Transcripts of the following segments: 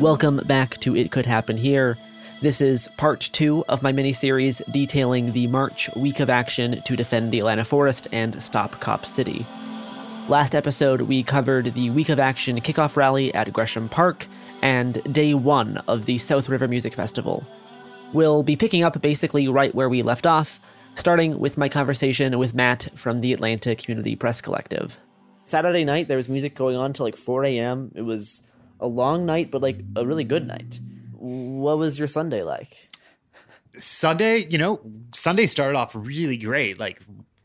Welcome back to It Could Happen Here. This is part two of my mini series detailing the March week of action to defend the Atlanta forest and stop Cop City. Last episode, we covered the week of action kickoff rally at Gresham Park and day one of the South River Music Festival. We'll be picking up basically right where we left off, starting with my conversation with Matt from the Atlanta Community Press Collective. Saturday night, there was music going on till like 4 a.m. It was a long night, but like a really good night. What was your Sunday like? Sunday, you know, Sunday started off really great. Like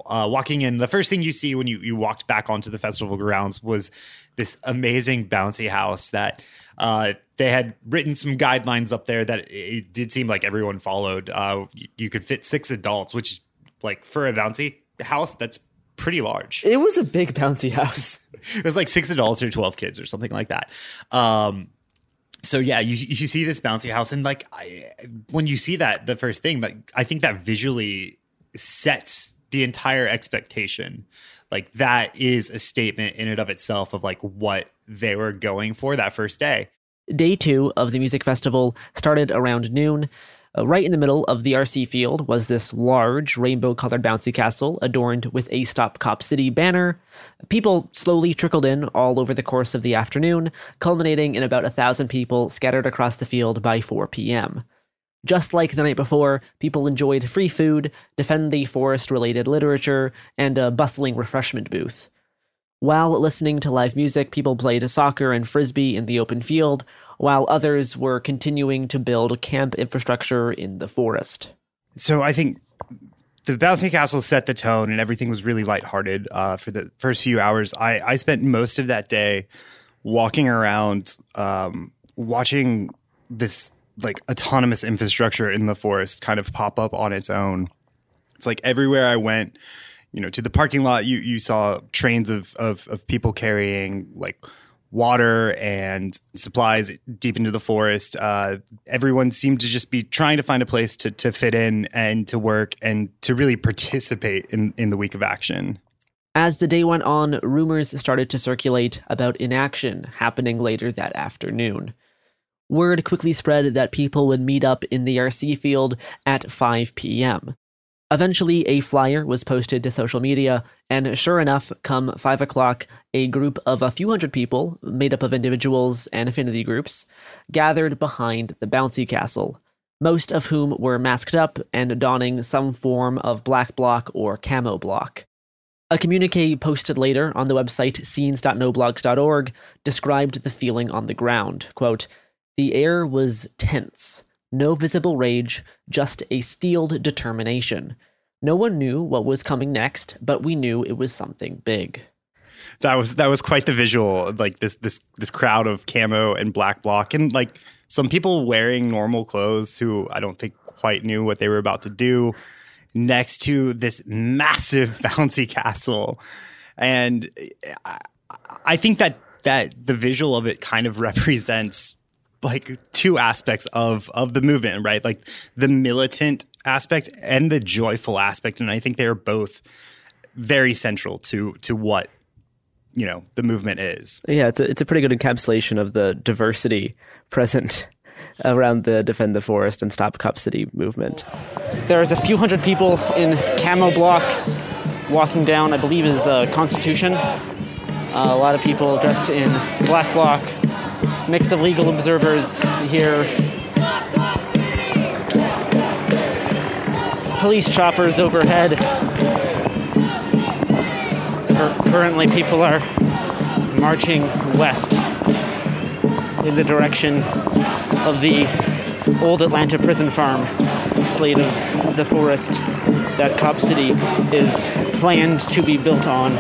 uh, walking in, the first thing you see when you, you walked back onto the festival grounds was this amazing bouncy house that uh, they had written some guidelines up there that it did seem like everyone followed. Uh, you, you could fit six adults, which is like for a bouncy house, that's pretty large. It was a big bouncy house. it was like six adults or 12 kids or something like that. Um, so yeah, you you see this bouncy house, and like I, when you see that the first thing, like I think that visually sets the entire expectation. Like that is a statement in and of itself of like what they were going for that first day. Day two of the music festival started around noon. Uh, right in the middle of the RC field was this large rainbow colored bouncy castle adorned with a Stop Cop City banner. People slowly trickled in all over the course of the afternoon, culminating in about a thousand people scattered across the field by 4 p.m. Just like the night before, people enjoyed free food, defend the forest related literature, and a bustling refreshment booth. While listening to live music, people played soccer and frisbee in the open field, while others were continuing to build camp infrastructure in the forest. So I think the bouncy castle set the tone and everything was really lighthearted uh, for the first few hours. I, I spent most of that day walking around, um, watching this like autonomous infrastructure in the forest kind of pop up on its own. It's like everywhere I went, you know, to the parking lot, you you saw trains of of, of people carrying like water and supplies deep into the forest. Uh, everyone seemed to just be trying to find a place to to fit in and to work and to really participate in in the week of action. As the day went on, rumors started to circulate about inaction happening later that afternoon. Word quickly spread that people would meet up in the RC field at 5 p.m. Eventually, a flyer was posted to social media, and sure enough, come 5 o'clock, a group of a few hundred people, made up of individuals and affinity groups, gathered behind the bouncy castle, most of whom were masked up and donning some form of black bloc or camo bloc. A communique posted later on the website scenes.noblogs.org described the feeling on the ground. Quote, the air was tense. No visible rage, just a steeled determination. No one knew what was coming next, but we knew it was something big. That was that was quite the visual, like this this this crowd of camo and black bloc and like some people wearing normal clothes who I don't think quite knew what they were about to do, next to this massive bouncy castle, and I think that that the visual of it kind of represents like two aspects of of the movement, right? Like the militant aspect and the joyful aspect, and I think they are both very central to to what you know the movement is. Yeah, it's a, it's a pretty good encapsulation of the diversity present around the defend the forest and stop cop city movement. There's a few hundred people in camo bloc walking down, I believe, is uh, Constitution. Uh, a lot of people dressed in black bloc, mix of legal observers here. Police choppers overhead. Currently, people are marching west in the direction of the old Atlanta prison farm slate of the forest that Cop City is planned to be built on.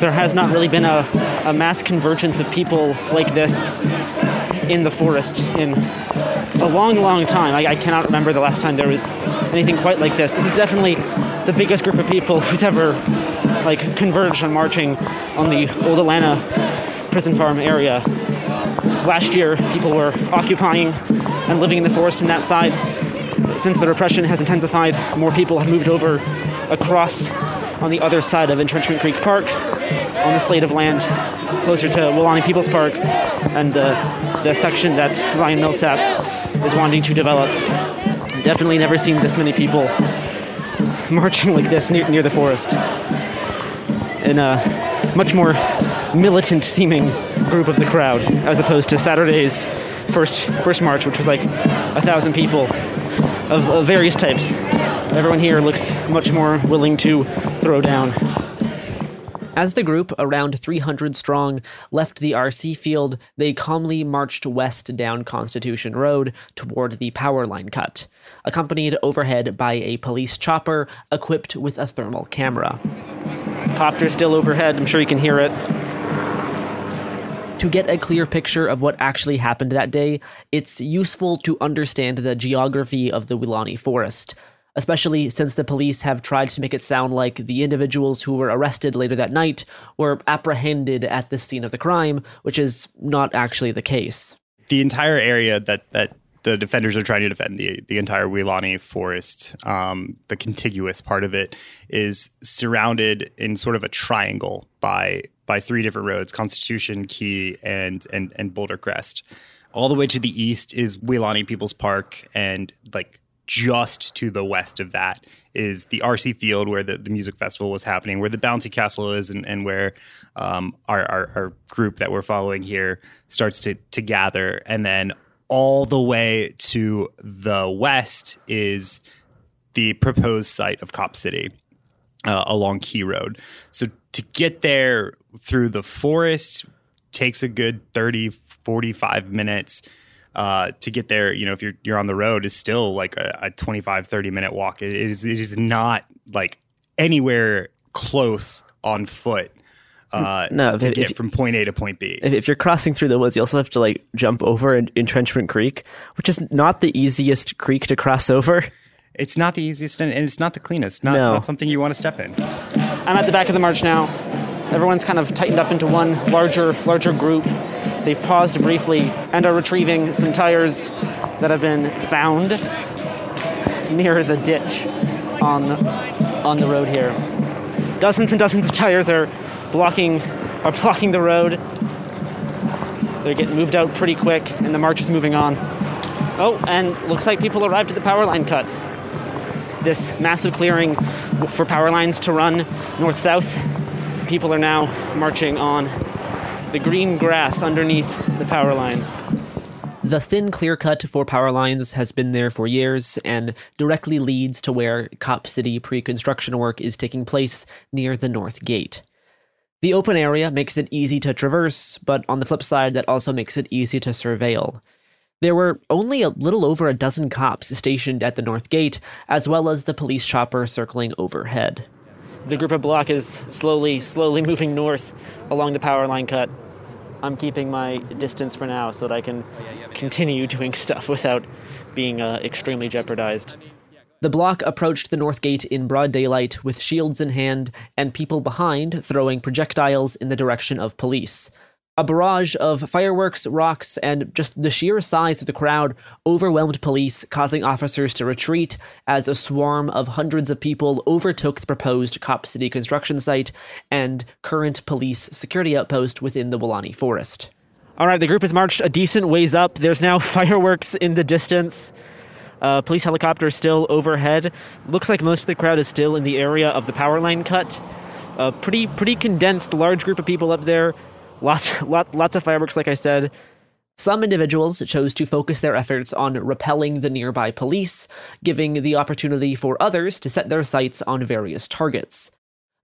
There has not really been a, a mass convergence of people like this in the forest in a long, long time. I, I, cannot remember the last time there was anything quite like this. This is definitely the biggest group of people who's ever like converged on marching on the old Atlanta prison farm area. Last year, people were occupying and living in the forest in that side. Since the repression has intensified, more people have moved over across on the other side of Entrenchment Creek Park on the slate of land closer to Weelaunee Peoples Park and the, the section that Ryan Millsap is wanting to develop. Definitely never seen this many people marching like this near, near the forest in a much more militant seeming group of the crowd as opposed to Saturday's first first march, which was like a thousand people of, of various types. Everyone here looks much more willing to throw down. As the group, around 300 strong, left the RC field, they calmly marched west down Constitution Road toward the power line cut, accompanied overhead by a police chopper equipped with a thermal camera. Copter still overhead, I'm sure you can hear it. To get a clear picture of what actually happened that day, it's useful to understand the geography of the Weelaunee Forest especially since the police have tried to make it sound like the individuals who were arrested later that night were apprehended at the scene of the crime, which is not actually the case. The entire area that that the defenders are trying to defend the the entire Weelaunee forest, um, the contiguous part of it, is surrounded in sort of a triangle by by three different roads: Constitution, Key, and and and Boulder Crest. All the way to the east is Weelaunee Peoples Park, and like just to the west of that is the RC Field where the, the music festival was happening, where the Bouncy Castle is, and, and where um, our, our, our, group that we're following here starts to, to gather. And then all the way to the west is the proposed site of Cop City uh, along Key Road. So to get there through the forest takes a good 30, 45 minutes uh, to get there, you know, if you're you're on the road, is still like a, a 25, 30 minute walk. It is it is not like anywhere close on foot. Uh, no, to if, get if, from point A to point B. If, if, you're crossing through the woods, you also have to like jump over in, Entrenchment Creek, which is not the easiest creek to cross over. It's not the easiest, and, and it's not the cleanest. Not, no. not something you want to step in. I'm at the back of the march now. Everyone's kind of tightened up into one larger, larger group. They've paused briefly and are retrieving some tires that have been found near the ditch on on the road here. Dozens and dozens of tires are blocking are blocking the road. They're getting moved out pretty quick, and the march is moving on. Oh, and looks like people arrived at the power line cut. This massive clearing for power lines to run north south. People are now marching on the green grass underneath the power lines. The thin clear cut for power lines has been there for years and directly leads to where Cop City pre construction work is taking place near the North Gate. The open area makes it easy to traverse, but on the flip side, that also makes it easy to surveil. There were only a little over a dozen cops stationed at the North Gate, as well as the police chopper circling overhead. The group of bloc is slowly, slowly moving north along the power line cut. I'm keeping my distance for now so that I can continue doing stuff without being uh, extremely jeopardized. The bloc approached the North Gate in broad daylight with shields in hand and people behind throwing projectiles in the direction of police. A barrage of fireworks, rocks, and just the sheer size of the crowd overwhelmed police, causing officers to retreat as a swarm of hundreds of people overtook the proposed Cop City construction site and current police security outpost within the Weelaunee Forest. All right, the group has marched a decent ways up. There's now fireworks in the distance. Uh, police helicopter still overhead. Looks like most of the crowd is still in the area of the power line cut. A pretty pretty condensed, large group of people up there. Lots lot, lots of fireworks, like I said. Some individuals chose to focus their efforts on repelling the nearby police, giving the opportunity for others to set their sights on various targets.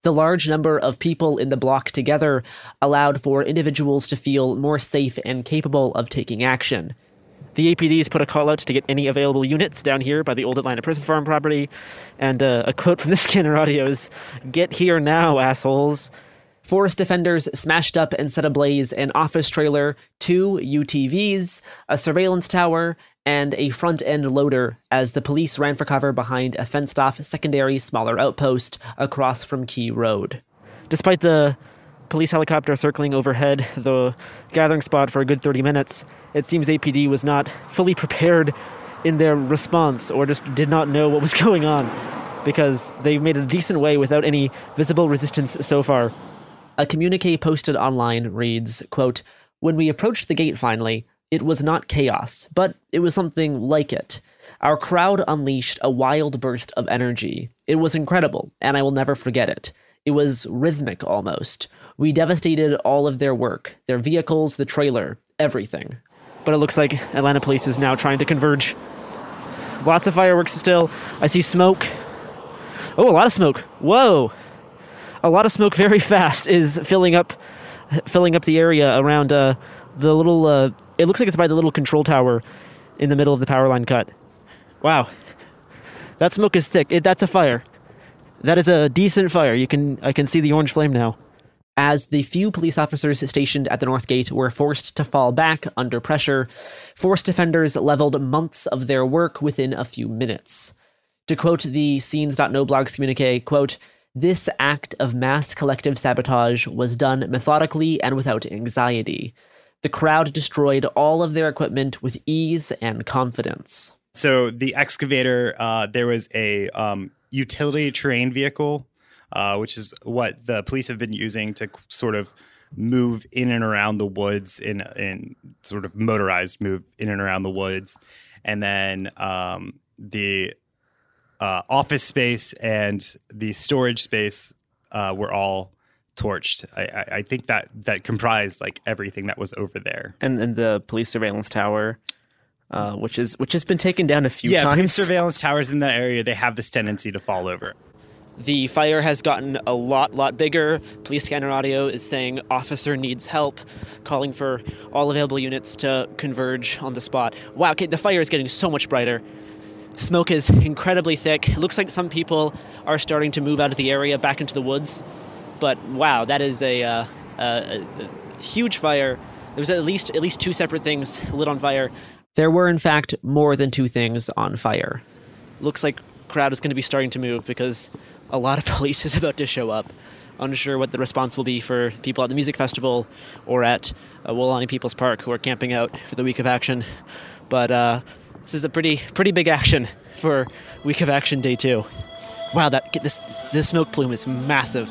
The large number of people in the bloc together allowed for individuals to feel more safe and capable of taking action. The APD's put a call out to get any available units down here by the old Atlanta Prison Farm property. And uh, a quote from the Scanner audio is Get here now, assholes. Forest defenders smashed up and set ablaze an office trailer, two UTVs, a surveillance tower, and a front end loader as the police ran for cover behind a fenced off secondary smaller outpost across from Key Road. Despite the police helicopter circling overhead the gathering spot for a good 30 minutes, it seems APD was not fully prepared in their response or just did not know what was going on because they made a decent way without any visible resistance so far. A communique posted online reads, quote, When we approached the gate finally, it was not chaos, but it was something like it. Our crowd unleashed a wild burst of energy. It was incredible, and I will never forget it. It was rhythmic almost. We devastated all of their work, their vehicles, the trailer, everything but it looks like Atlanta police is now trying to converge. Lots of fireworks still. I see smoke. Oh, a lot of smoke. Whoa. A lot of smoke very fast is filling up filling up the area around uh, the little uh, it looks like it's by the little control tower in the middle of the power line cut. Wow. That smoke is thick. It, that's a fire. That is a decent fire. You can I can see the orange flame now as the few police officers stationed at the North Gate were forced to fall back under pressure, force defenders leveled months of their work within a few minutes. To quote the Scenes.no blog's communique, quote, this act of mass collective sabotage was done methodically and without anxiety. The crowd destroyed all of their equipment with ease and confidence. So the excavator, uh, there was a um, utility terrain vehicle uh, which is what the police have been using to sort of move in and around the woods in in sort of motorized move in and around the woods, and then um, the uh, office space and the storage space uh, were all torched. I, I, think that that comprised like everything that was over there. And, and the police surveillance tower, uh, which is which has been taken down a few yeah, times. Yeah, police surveillance towers in that area they have this tendency to fall over. The fire has gotten a lot, lot bigger. Police scanner audio is saying officer needs help, calling for all available units to converge on the spot. Wow, okay, the fire is getting so much brighter. Smoke is incredibly thick. It looks like some people are starting to move out of the area back into the woods. But wow, that is a, uh, a, a huge fire. There was at least at least two separate things lit on fire. There were, in fact, more than two things on fire. Looks like crowd is going to be starting to move because a lot of police is about to show up. Unsure what the response will be for people at the music festival or at uh, Weelaunee People's Park who are camping out for the week of action. But uh, this is a pretty pretty big action for week of action day two. Wow, that this this smoke plume is massive.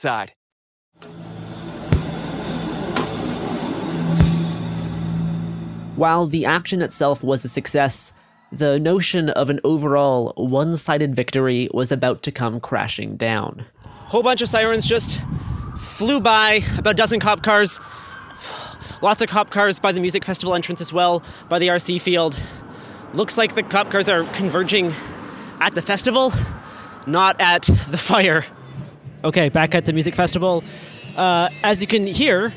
While the action itself was a success, the notion of an overall one sided victory was about to come crashing down. Whole bunch of sirens just flew by, about a dozen cop cars. Lots of cop cars by the music festival entrance as well, by the RC field. Looks like the cop cars are converging at the festival, not at the fire. Okay, back at the music festival. Uh, as you can hear,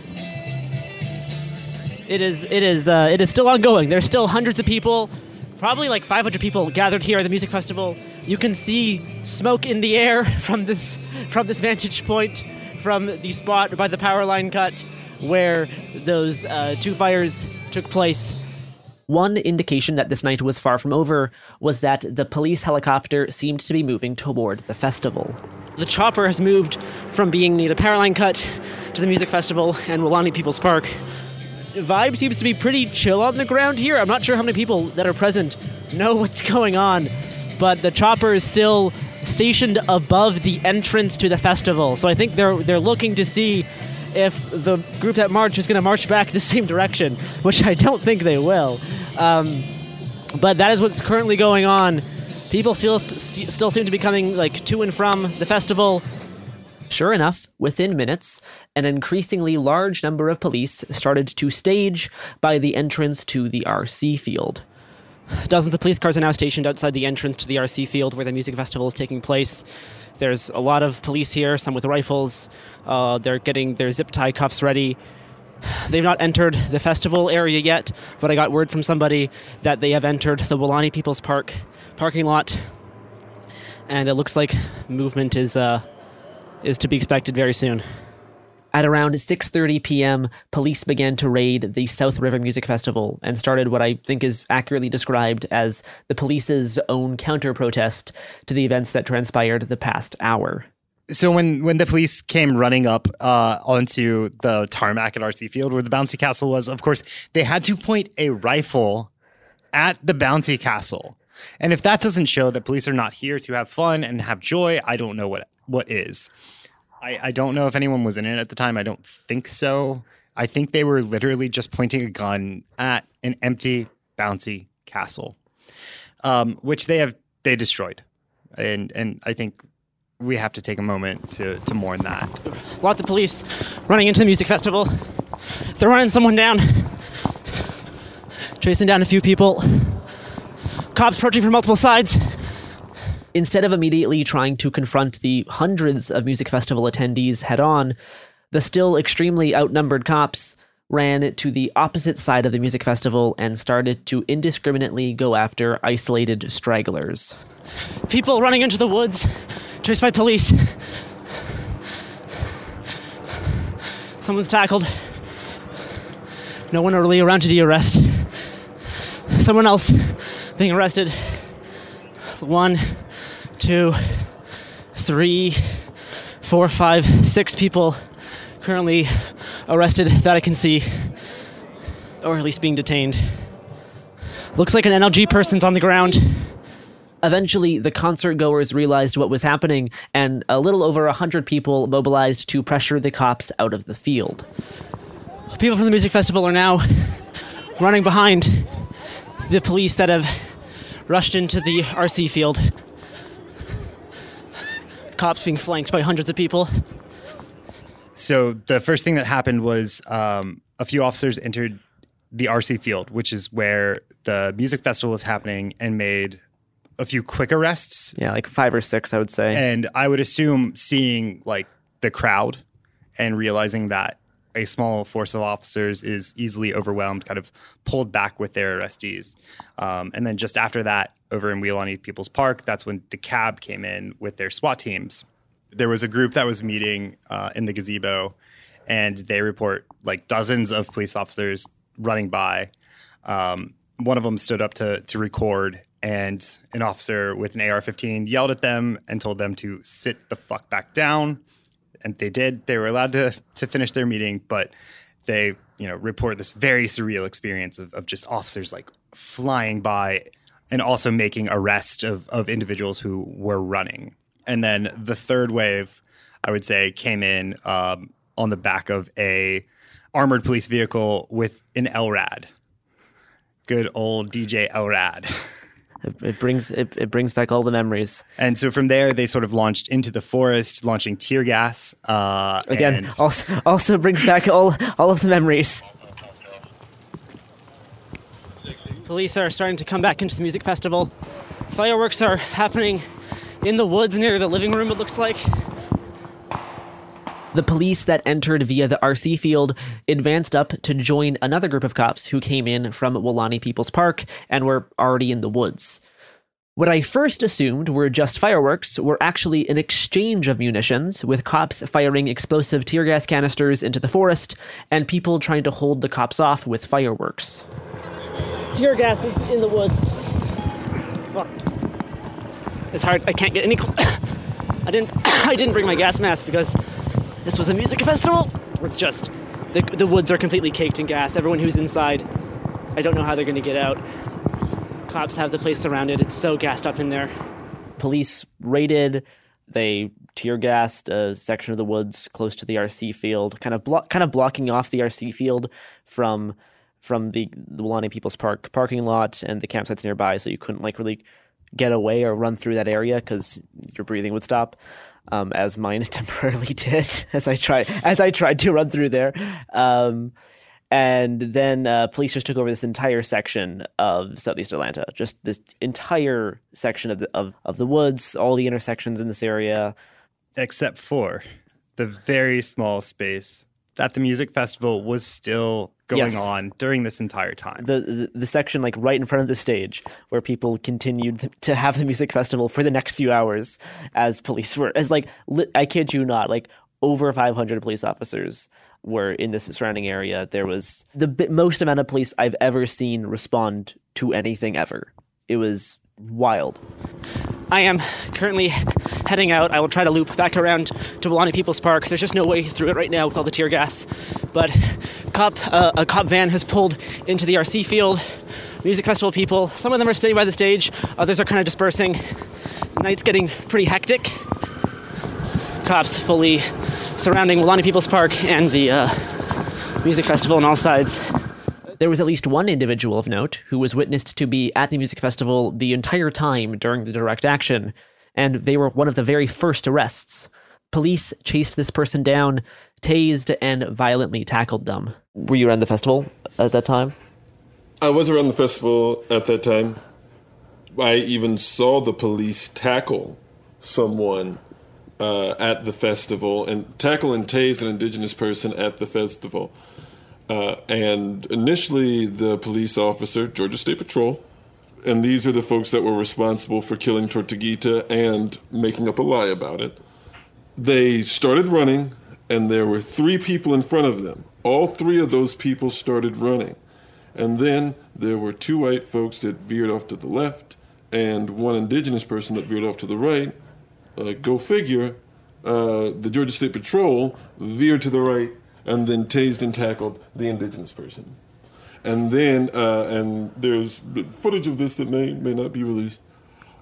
it is it is uh, it is still ongoing. There's still hundreds of people, probably like 500 people gathered here at the music festival. You can see smoke in the air from this from this vantage point, from the spot by the power line cut, where those uh, two fires took place. One indication that this night was far from over was that the police helicopter seemed to be moving toward the festival. The chopper has moved from being near the power line cut to the music festival and Weelaunee People's Park. The vibe seems to be pretty chill on the ground here. I'm not sure how many people that are present know what's going on, but the chopper is still stationed above the entrance to the festival. So I think they're they're looking to see if the group that march is going to march back the same direction, which I don't think they will. Um, but that is what's currently going on. People still st- still seem to be coming like to and from the festival. Sure enough, within minutes, an increasingly large number of police started to stage by the entrance to the RC field. Dozens of police cars are now stationed outside the entrance to the RC field where the music festival is taking place. There's a lot of police here, some with rifles. Uh, they're getting their zip tie cuffs ready. They've not entered the festival area yet, but I got word from somebody that they have entered the Weelaunee People's Park parking lot, and it looks like movement is uh, is to be expected very soon. At around 6:30 p.m., police began to raid the South River Music Festival and started what I think is accurately described as the police's own counter-protest to the events that transpired the past hour. So when when the police came running up uh, onto the tarmac at RC Field where the bouncy castle was, of course they had to point a rifle at the bouncy castle. And if that doesn't show that police are not here to have fun and have joy, I don't know what what is. I, I don't know if anyone was in it at the time. I don't think so. I think they were literally just pointing a gun at an empty, bouncy castle, um, which they have they destroyed, and and I think we have to take a moment to to mourn that. Lots of police running into the music festival. They're running someone down, chasing down a few people. Cops approaching from multiple sides. Instead of immediately trying to confront the hundreds of music festival attendees head on, the still extremely outnumbered cops ran to the opposite side of the music festival and started to indiscriminately go after isolated stragglers. People running into the woods, chased by police. Someone's tackled. No one really around to de-arrest. Someone else being arrested. One, two, three, four, five, six people currently arrested that I can see, or at least being detained. Looks like an NLG person's on the ground. Eventually, the concert goers realized what was happening, and a little over 100 people mobilized to pressure the cops out of the field. People from the music festival are now running behind the police that have rushed into the RC field. Cops being flanked by hundreds of people. So the first thing that happened was um, a few officers entered the RC field, which is where the music festival was happening, and made a few quick arrests. Yeah, like five or six, I would say. And I would assume seeing like the crowd and realizing that a small force of officers is easily overwhelmed, kind of pulled back with their arrestees. Um, and then just after that, over in Weelaunee People's Park, that's when DeKalb came in with their SWAT teams. There was a group that was meeting uh, in the gazebo, and they report like dozens of police officers running by. Um, one of them stood up to to record, and an officer with an AR-15 yelled at them and told them to sit the fuck back down and they did. They were allowed to to finish their meeting, but they you know report this very surreal experience of, of just officers like flying by and also making arrest of of individuals who were running. And then the third wave, I would say, came in um, on the back of a armored police vehicle with an LRAD. Good old DJ LRAD. It, it brings it, it brings back all the memories. And so from there, they sort of launched into the forest, launching tear gas. Uh, Again, and- also also brings back all all of the memories. Police are starting to come back into the music festival. Fireworks are happening in the woods near the living room. It looks like. The police that entered via the RC field advanced up to join another group of cops who came in from Weelaunee People's Park and were already in the woods. What I first assumed were just fireworks were actually an exchange of munitions, with cops firing explosive tear gas canisters into the forest and people trying to hold the cops off with fireworks. Tear gas is in the woods. Fuck. It's hard. I can't get any. Cl- I didn't. I didn't bring my gas mask because this was a music festival. It's just the the woods are completely caked in gas. Everyone who's inside, I don't know how they're going to get out. Cops have the place surrounded. It's so gassed up in there. Police raided. They tear gassed a section of the woods close to the RC field, kind of blo- kind of blocking off the RC field from from the, the Weelaunee People's Park parking lot and the campsites nearby, so you couldn't like really get away or run through that area because your breathing would stop. Um, as mine temporarily did, as I tried as I tried to run through there. Um, and then uh, police just took over this entire section of southeast Atlanta, just this entire section of the of, of the woods, all the intersections in this area, except for the very small space that the music festival was still going Yes. on during this entire time. the, the the section like right in front of the stage where people continued to have the music festival for the next few hours as police were as like li- I kid you not like over 500 police officers were in this surrounding area there was the most amount of police I've ever seen respond to anything ever it was wild I am currently heading out. I will try to loop back around to Weelaunee People's Park. There's just no way through it right now with all the tear gas. But cop, uh, a cop van has pulled into the RC field. Music festival people. Some of them are staying by the stage. Others are kind of dispersing. Night's getting pretty hectic. Cops fully surrounding Weelaunee People's Park and the uh, music festival on all sides. There was at least one individual of note who was witnessed to be at the music festival the entire time during the direct action, and they were one of the very first arrests. Police chased this person down, tased, and violently tackled them. Were you around the festival at that time? I was around the festival at that time. I even saw the police tackle someone uh, at the festival and tackle and tase an indigenous person at the festival. Uh, and initially, the police officer, Georgia State Patrol, and these are the folks that were responsible for killing Tortuguita and making up a lie about it. They started running, and there were three people in front of them. All three of those people started running. And then there were two white folks that veered off to the left, and one indigenous person that veered off to the right. Uh, go figure, uh, the Georgia State Patrol veered to the right and then tased and tackled the indigenous person. And then, uh, and there's footage of this that may may not be released,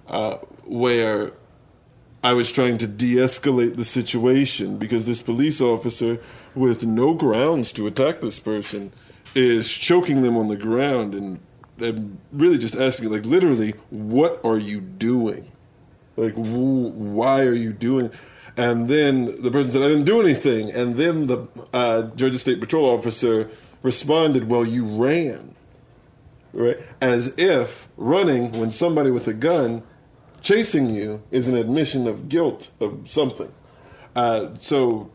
uh, where I was trying to de-escalate the situation because this police officer, with no grounds to attack this person, is choking them on the ground and, and really just asking, like, literally, what are you doing? Like, wh- why are you doing? And then the person said, I didn't do anything. And then the uh, Georgia State Patrol officer responded, Well, you ran. Right? As if running when somebody with a gun chasing you is an admission of guilt of something. Uh, so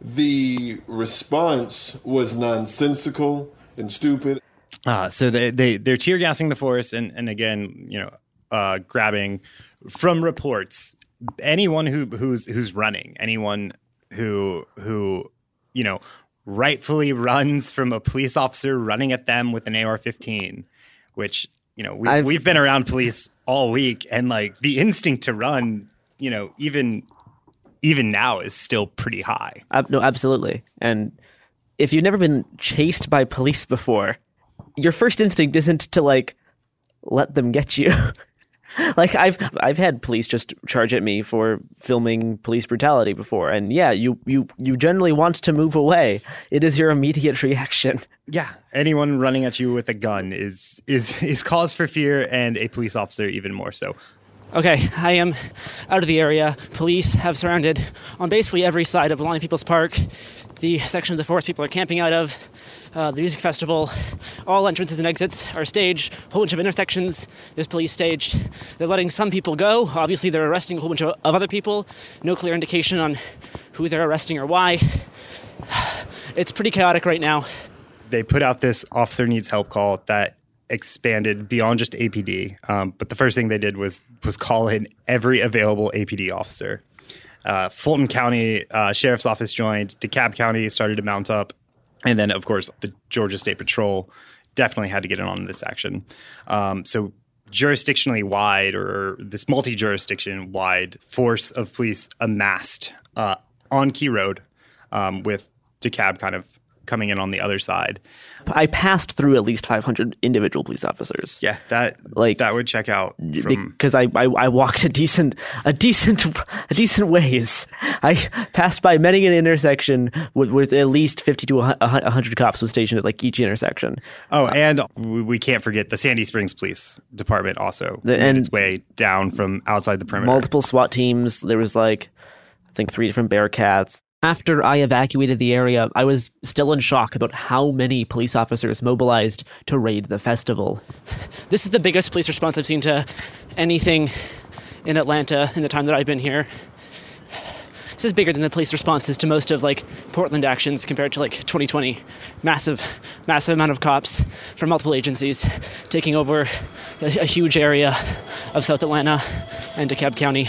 the response was nonsensical and stupid. Uh, so they, they, they're tear gassing the forest and, and again, you know, uh, grabbing from reports anyone who who's who's running, anyone who who you know rightfully runs from a police officer running at them with an AR-15, which you know we, have we've been around police all week, and like the instinct to run, you know, even even now is still pretty high. Uh, no, absolutely. And if you've never been chased by police before, your first instinct isn't to like let them get you. like I've I've had police just charge at me for filming police brutality before, and yeah, you you you generally want to move away. It is your immediate reaction. Yeah, anyone running at you with a gun is is is cause for fear, and a police officer even more so. Okay, I am out of the area. Police have surrounded on basically every side of Lonnie People's Park, the section of the forest people are camping out of, uh, the music festival. All entrances and exits are staged, a whole bunch of intersections. There's police staged. They're letting some people go. Obviously, they're arresting a whole bunch of, of other people. No clear indication on who they're arresting or why. It's pretty chaotic right now. They put out this officer needs help call that expanded beyond just APD. Um, but the first thing they did was was call in every available APD officer. Uh, Fulton County uh, Sheriff's Office joined. DeKalb County started to mount up, and then of course the Georgia State Patrol definitely had to get in on this action. Um, so jurisdictionally wide or this multi-jurisdiction wide force of police amassed uh, on Key Road um, with DeKalb kind of coming in on the other side. I passed through at least 500 individual police officers. Yeah, that like that would check out from... because I, I, I walked a decent a decent a decent ways. I passed by many an intersection with, with at least 50 to 100 cops was stationed at like each intersection. Oh, uh, and we can't forget the Sandy Springs Police Department also the, and its way down from outside the perimeter. Multiple SWAT teams. There was like I think three different Bearcats. After I evacuated the area, I was still in shock about how many police officers mobilized to raid the festival. This is the biggest police response I've seen to anything in Atlanta in the time that I've been here. This is bigger than the police responses to most of like Portland actions compared to like 2020. Massive, massive amount of cops from multiple agencies taking over a, a huge area of South Atlanta and DeKalb County.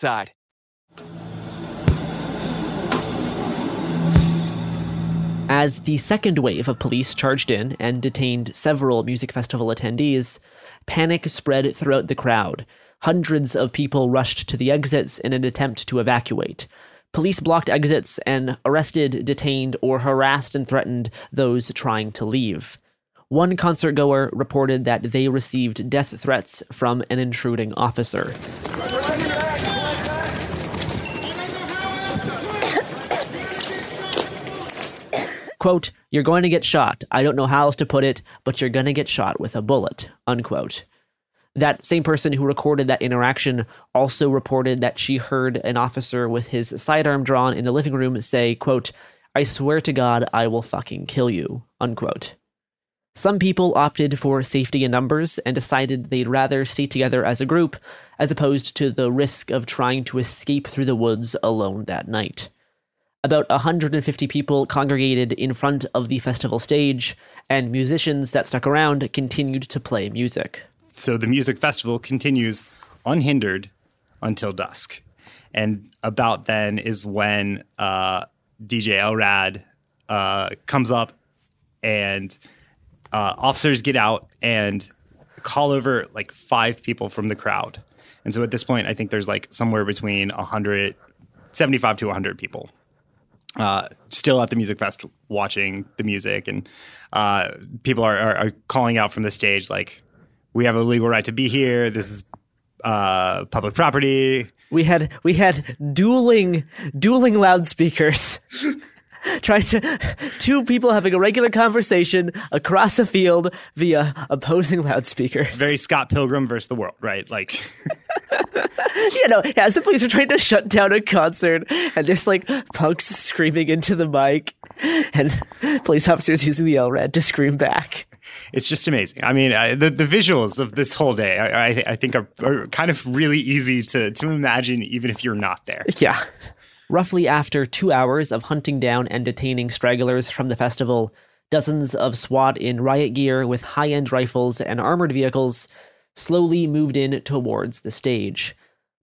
As the second wave of police charged in and detained several music festival attendees, panic spread throughout the crowd. Hundreds of people rushed to the exits in an attempt to evacuate. Police blocked exits and arrested, detained, or harassed and threatened those trying to leave. One concert goer reported that they received death threats from an intruding officer. Quote, you're going to get shot. I don't know how else to put it, but you're going to get shot with a bullet. Unquote. That same person who recorded that interaction also reported that she heard an officer with his sidearm drawn in the living room say, quote, I swear to God, I will fucking kill you. Unquote. Some people opted for safety in numbers and decided they'd rather stay together as a group as opposed to the risk of trying to escape through the woods alone that night. About 150 people congregated in front of the festival stage, and musicians that stuck around continued to play music. So the music festival continues unhindered until dusk. And about then is when uh, DJ Elrad uh, comes up and uh, officers get out and call over like five people from the crowd. And so at this point, I think there's like somewhere between 100, 75 to 100 people uh, still at the music fest watching the music. And uh, people are, are, are calling out from the stage like, we have a legal right to be here. This is uh, public property. We had we had dueling dueling loudspeakers. Trying to two people having a regular conversation across a field via opposing loudspeakers. Very Scott Pilgrim versus the world, right? Like you know, as the police are trying to shut down a concert and there's like punks screaming into the mic and police officers using the LRAD to scream back. It's just amazing. I mean, uh, the the visuals of this whole day, I, I, I think, are, are kind of really easy to to imagine, even if you're not there. Yeah. Roughly after two hours of hunting down and detaining stragglers from the festival, dozens of SWAT in riot gear with high end rifles and armored vehicles slowly moved in towards the stage.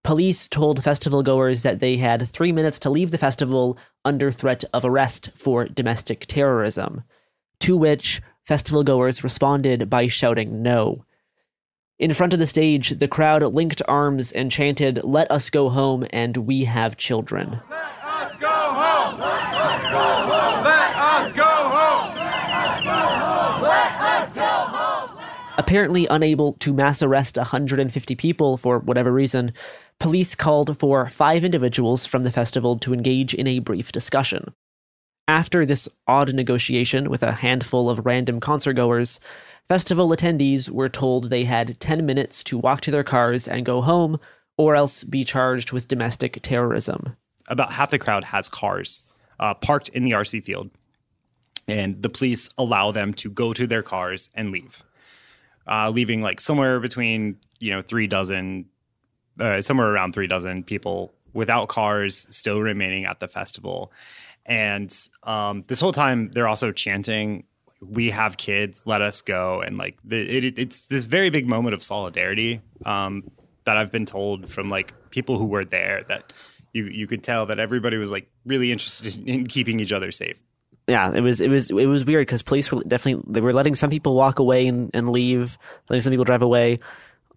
Police told festival goers that they had three minutes to leave the festival under threat of arrest for domestic terrorism, to which festival goers responded by shouting no. In front of the stage, the crowd linked arms and chanted, Let us go home and we have children. Let us go home! Let us go home! Let us go home! Let us go home! Apparently unable to mass arrest 150 people for whatever reason, police called for five individuals from the festival to engage in a brief discussion. After this odd negotiation with a handful of random concertgoers, festival attendees were told they had 10 minutes to walk to their cars and go home, or else be charged with domestic terrorism. About half the crowd has cars uh, parked in the RC field, and the police allow them to go to their cars and leave, uh, leaving like somewhere between you know three dozen, uh, somewhere around three dozen people without cars still remaining at the festival. And um, this whole time, they're also chanting, "We have kids, let us go!" And like, the, it, it's this very big moment of solidarity um, that I've been told from like people who were there that you you could tell that everybody was like really interested in keeping each other safe. Yeah, it was it was it was weird because police were definitely they were letting some people walk away and, and leave, letting some people drive away,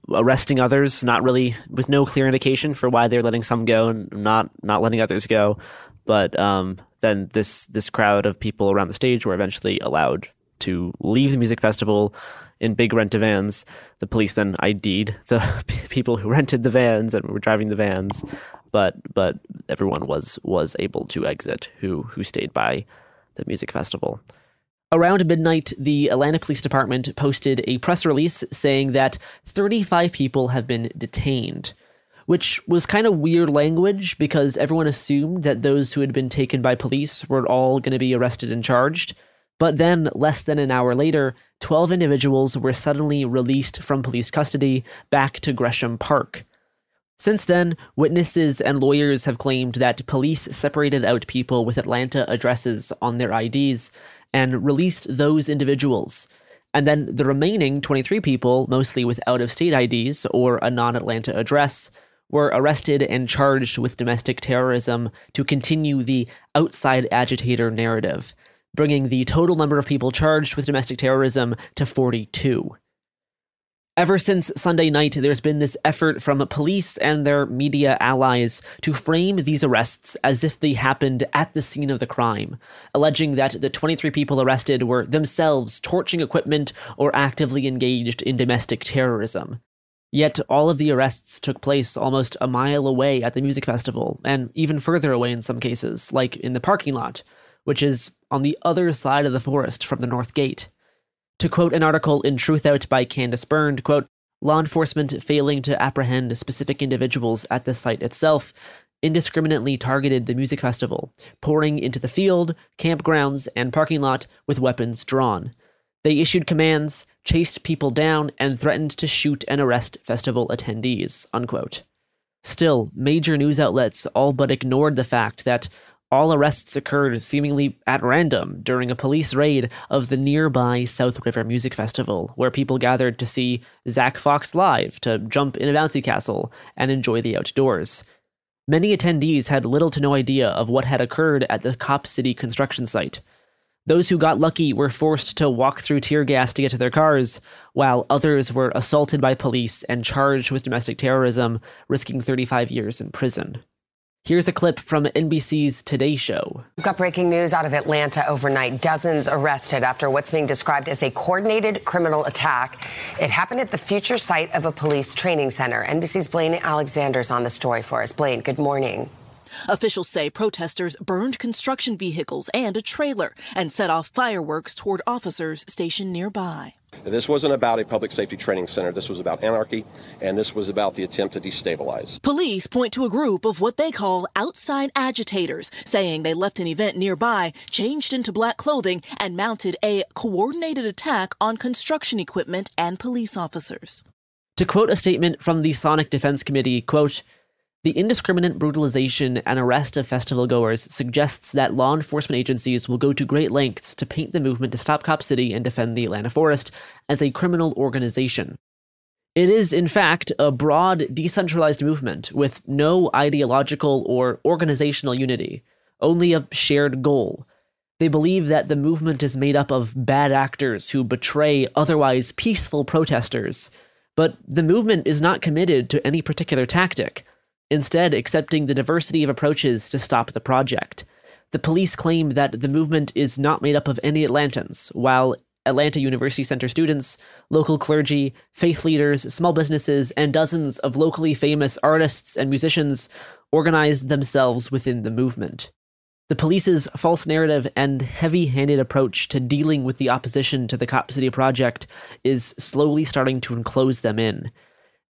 arresting others, not really with no clear indication for why they're letting some go and not not letting others go. But um, then this this crowd of people around the stage were eventually allowed to leave the music festival in big rent vans. The police then ID'd the people who rented the vans and were driving the vans, but but everyone was was able to exit who who stayed by the music festival. Around midnight, the Atlanta Police Department posted a press release saying that 35 people have been detained, which was kind of weird language because everyone assumed that those who had been taken by police were all going to be arrested and charged. But then, less than an hour later, 12 individuals were suddenly released from police custody back to Gresham Park. Since then, witnesses and lawyers have claimed that police separated out people with Atlanta addresses on their IDs and released those individuals. And then the remaining 23 people, mostly with out of state IDs or a non Atlanta address, were arrested and charged with domestic terrorism to continue the outside agitator narrative, bringing the total number of people charged with domestic terrorism to 42. Ever since Sunday night, there's been this effort from police and their media allies to frame these arrests as if they happened at the scene of the crime, alleging that the 23 people arrested were themselves torching equipment or actively engaged in domestic terrorism. Yet all of the arrests took place almost a mile away at the music festival, and even further away in some cases, like in the parking lot, which is on the other side of the forest from the North Gate. To quote an article in Truthout by Candice Bernd, quote, law enforcement failing to apprehend specific individuals at the site itself indiscriminately targeted the music festival, pouring into the field, campgrounds, and parking lot with weapons drawn. They issued commands, chased people down, and threatened to shoot and arrest festival attendees. Unquote. Still, major news outlets all but ignored the fact that all arrests occurred seemingly at random during a police raid of the nearby South River Music Festival, where people gathered to see Zack Fox live, to jump in a bouncy castle, and enjoy the outdoors. Many attendees had little to no idea of what had occurred at the Cop City construction site. Those who got lucky were forced to walk through tear gas to get to their cars, while others were assaulted by police and charged with domestic terrorism, risking 35 years in prison. Here's a clip from NBC's Today Show. We've got breaking news out of Atlanta overnight. Dozens arrested after what's being described as a coordinated criminal attack. It happened at the future site of a police training center. NBC's Blaine Alexander's on the story for us. Blaine, good morning. Officials say protesters burned construction vehicles and a trailer and set off fireworks toward officers stationed nearby. This wasn't about a public safety training center. This was about anarchy, and this was about the attempt to destabilize. Police point to a group of what they call outside agitators, saying they left an event nearby, changed into black clothing, and mounted a coordinated attack on construction equipment and police officers. To quote a statement from the Sonic Defense Committee, quote, the indiscriminate brutalization and arrest of festival goers suggests that law enforcement agencies will go to great lengths to paint the movement to stop Cop City and defend the Atlanta forest as a criminal organization. It is, in fact, a broad, decentralized movement with no ideological or organizational unity, only a shared goal. They believe that the movement is made up of bad actors who betray otherwise peaceful protesters, but the movement is not committed to any particular tactic instead accepting the diversity of approaches to stop the project. The police claim that the movement is not made up of any Atlantans, while Atlanta University Center students, local clergy, faith leaders, small businesses, and dozens of locally famous artists and musicians organized themselves within the movement. The police's false narrative and heavy handed approach to dealing with the opposition to the Cop City project is slowly starting to enclose them in.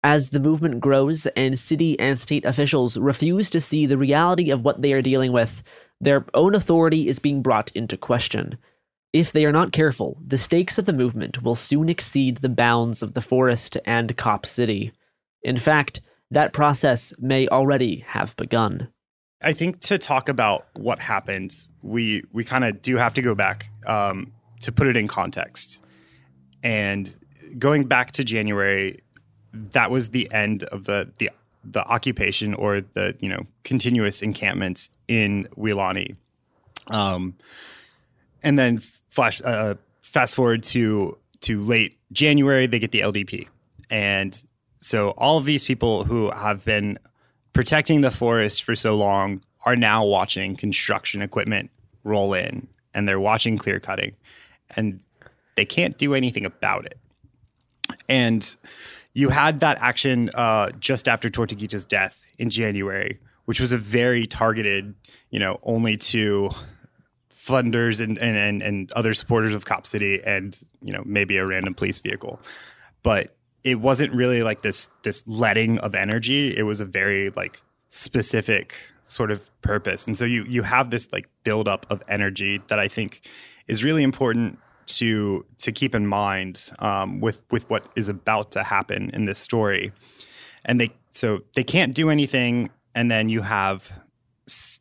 As the movement grows and city and state officials refuse to see the reality of what they are dealing with, their own authority is being brought into question. If they are not careful, the stakes of the movement will soon exceed the bounds of the forest and Cop City. In fact, that process may already have begun. I think to talk about what happened, we we kind of do have to go back um, to put it in context. And going back to January, that was the end of the the the occupation or the you know continuous encampments in Weelaunee. Um, and then flash uh, fast forward to to late January, they get the LDP, and so all of these people who have been protecting the forest for so long are now watching construction equipment roll in and they're watching clear cutting and they can't do anything about it. And you had that action uh, just after Tortuguita's death in January, which was a very targeted, you know, only to funders and, and, and, and other supporters of Cop City and, you know, maybe a random police vehicle. But it wasn't really like this this letting of energy. It was a very like specific sort of purpose. And so you you have this like buildup of energy that I think is really important to to keep in mind um, with with what is about to happen in this story. And they so they can't do anything, and then you have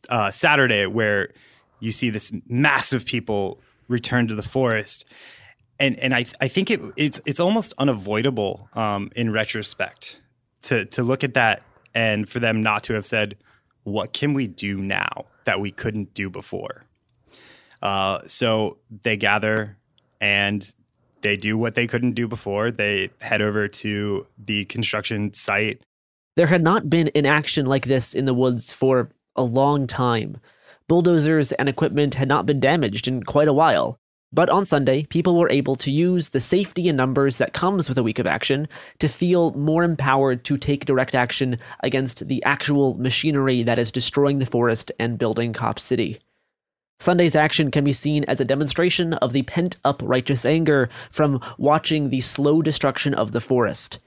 uh, Saturday where you see this massive people return to the forest, and and I I think it it's it's almost unavoidable um, in retrospect to to look at that and for them not to have said what can we do now that we couldn't do before. Uh, so they gather and they do what they couldn't do before. They head over to the construction site. There had not been an action like this in the woods for a long time. Bulldozers and equipment had not been damaged in quite a while. But on Sunday, people were able to use the safety and numbers that comes with a week of action to feel more empowered to take direct action against the actual machinery that is destroying the forest and building Cop City. Sunday's action can be seen as a demonstration of the pent up righteous anger from watching the slow destruction of the forest.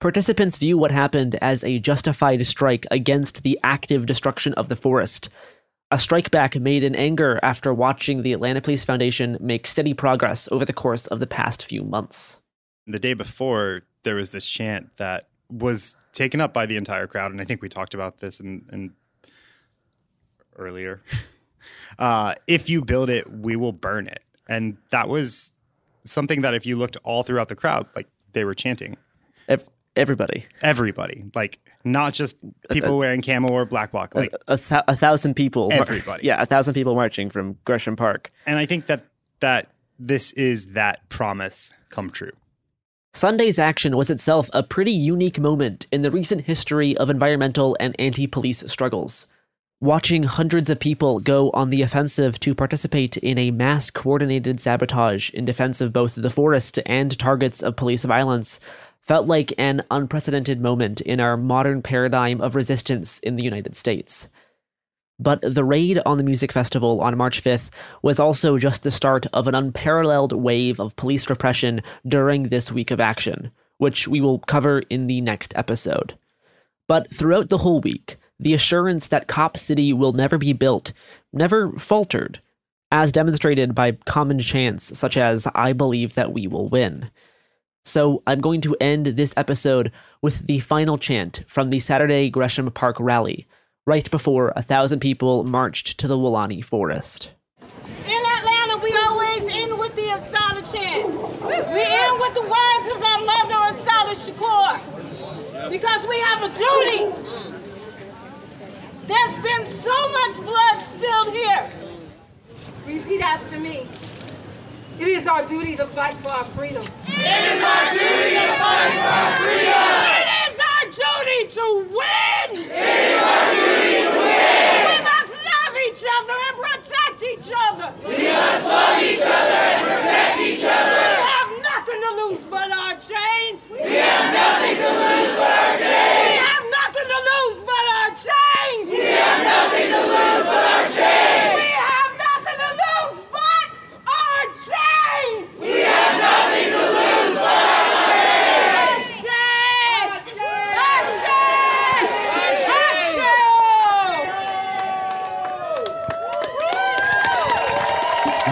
Participants view what happened as a justified strike against the active destruction of the forest, a strikeback made in anger after watching the Atlanta Police Foundation make steady progress over the course of the past few months. The day before, there was this chant that was taken up by the entire crowd, and I think we talked about this in, in earlier. Uh, if you build it, we will burn it, and that was something that if you looked all throughout the crowd, like they were chanting. Everybody, everybody, like not just people wearing camo or black bloc, like a, a, th- a thousand people. Everybody. yeah, a thousand people marching from Gresham Park. And I think that that this is that promise come true. Sunday's action was itself a pretty unique moment in the recent history of environmental and anti police struggles. Watching hundreds of people go on the offensive to participate in a mass coordinated sabotage in defense of both the forest and targets of police violence felt like an unprecedented moment in our modern paradigm of resistance in the United States. But the raid on the music festival on March 5th was also just the start of an unparalleled wave of police repression during this week of action, which we will cover in the next episode. But throughout the whole week, the assurance that Cop City will never be built never faltered, as demonstrated by common chants such as, I believe that we will win. So I'm going to end this episode with the final chant from the Saturday Gresham Park rally, right before a thousand people marched to the Weelaunee Forest. In Atlanta, we always end with the Assata chant. We end with the words of our mother, Assata Shakur, because we have a duty. There's been so much blood spilled here. Repeat after me. It is our duty to fight for our freedom. It is our duty to fight for our freedom. It is our duty to win. It is our duty to win. We must love each other and protect each other. We must love each other and protect each other.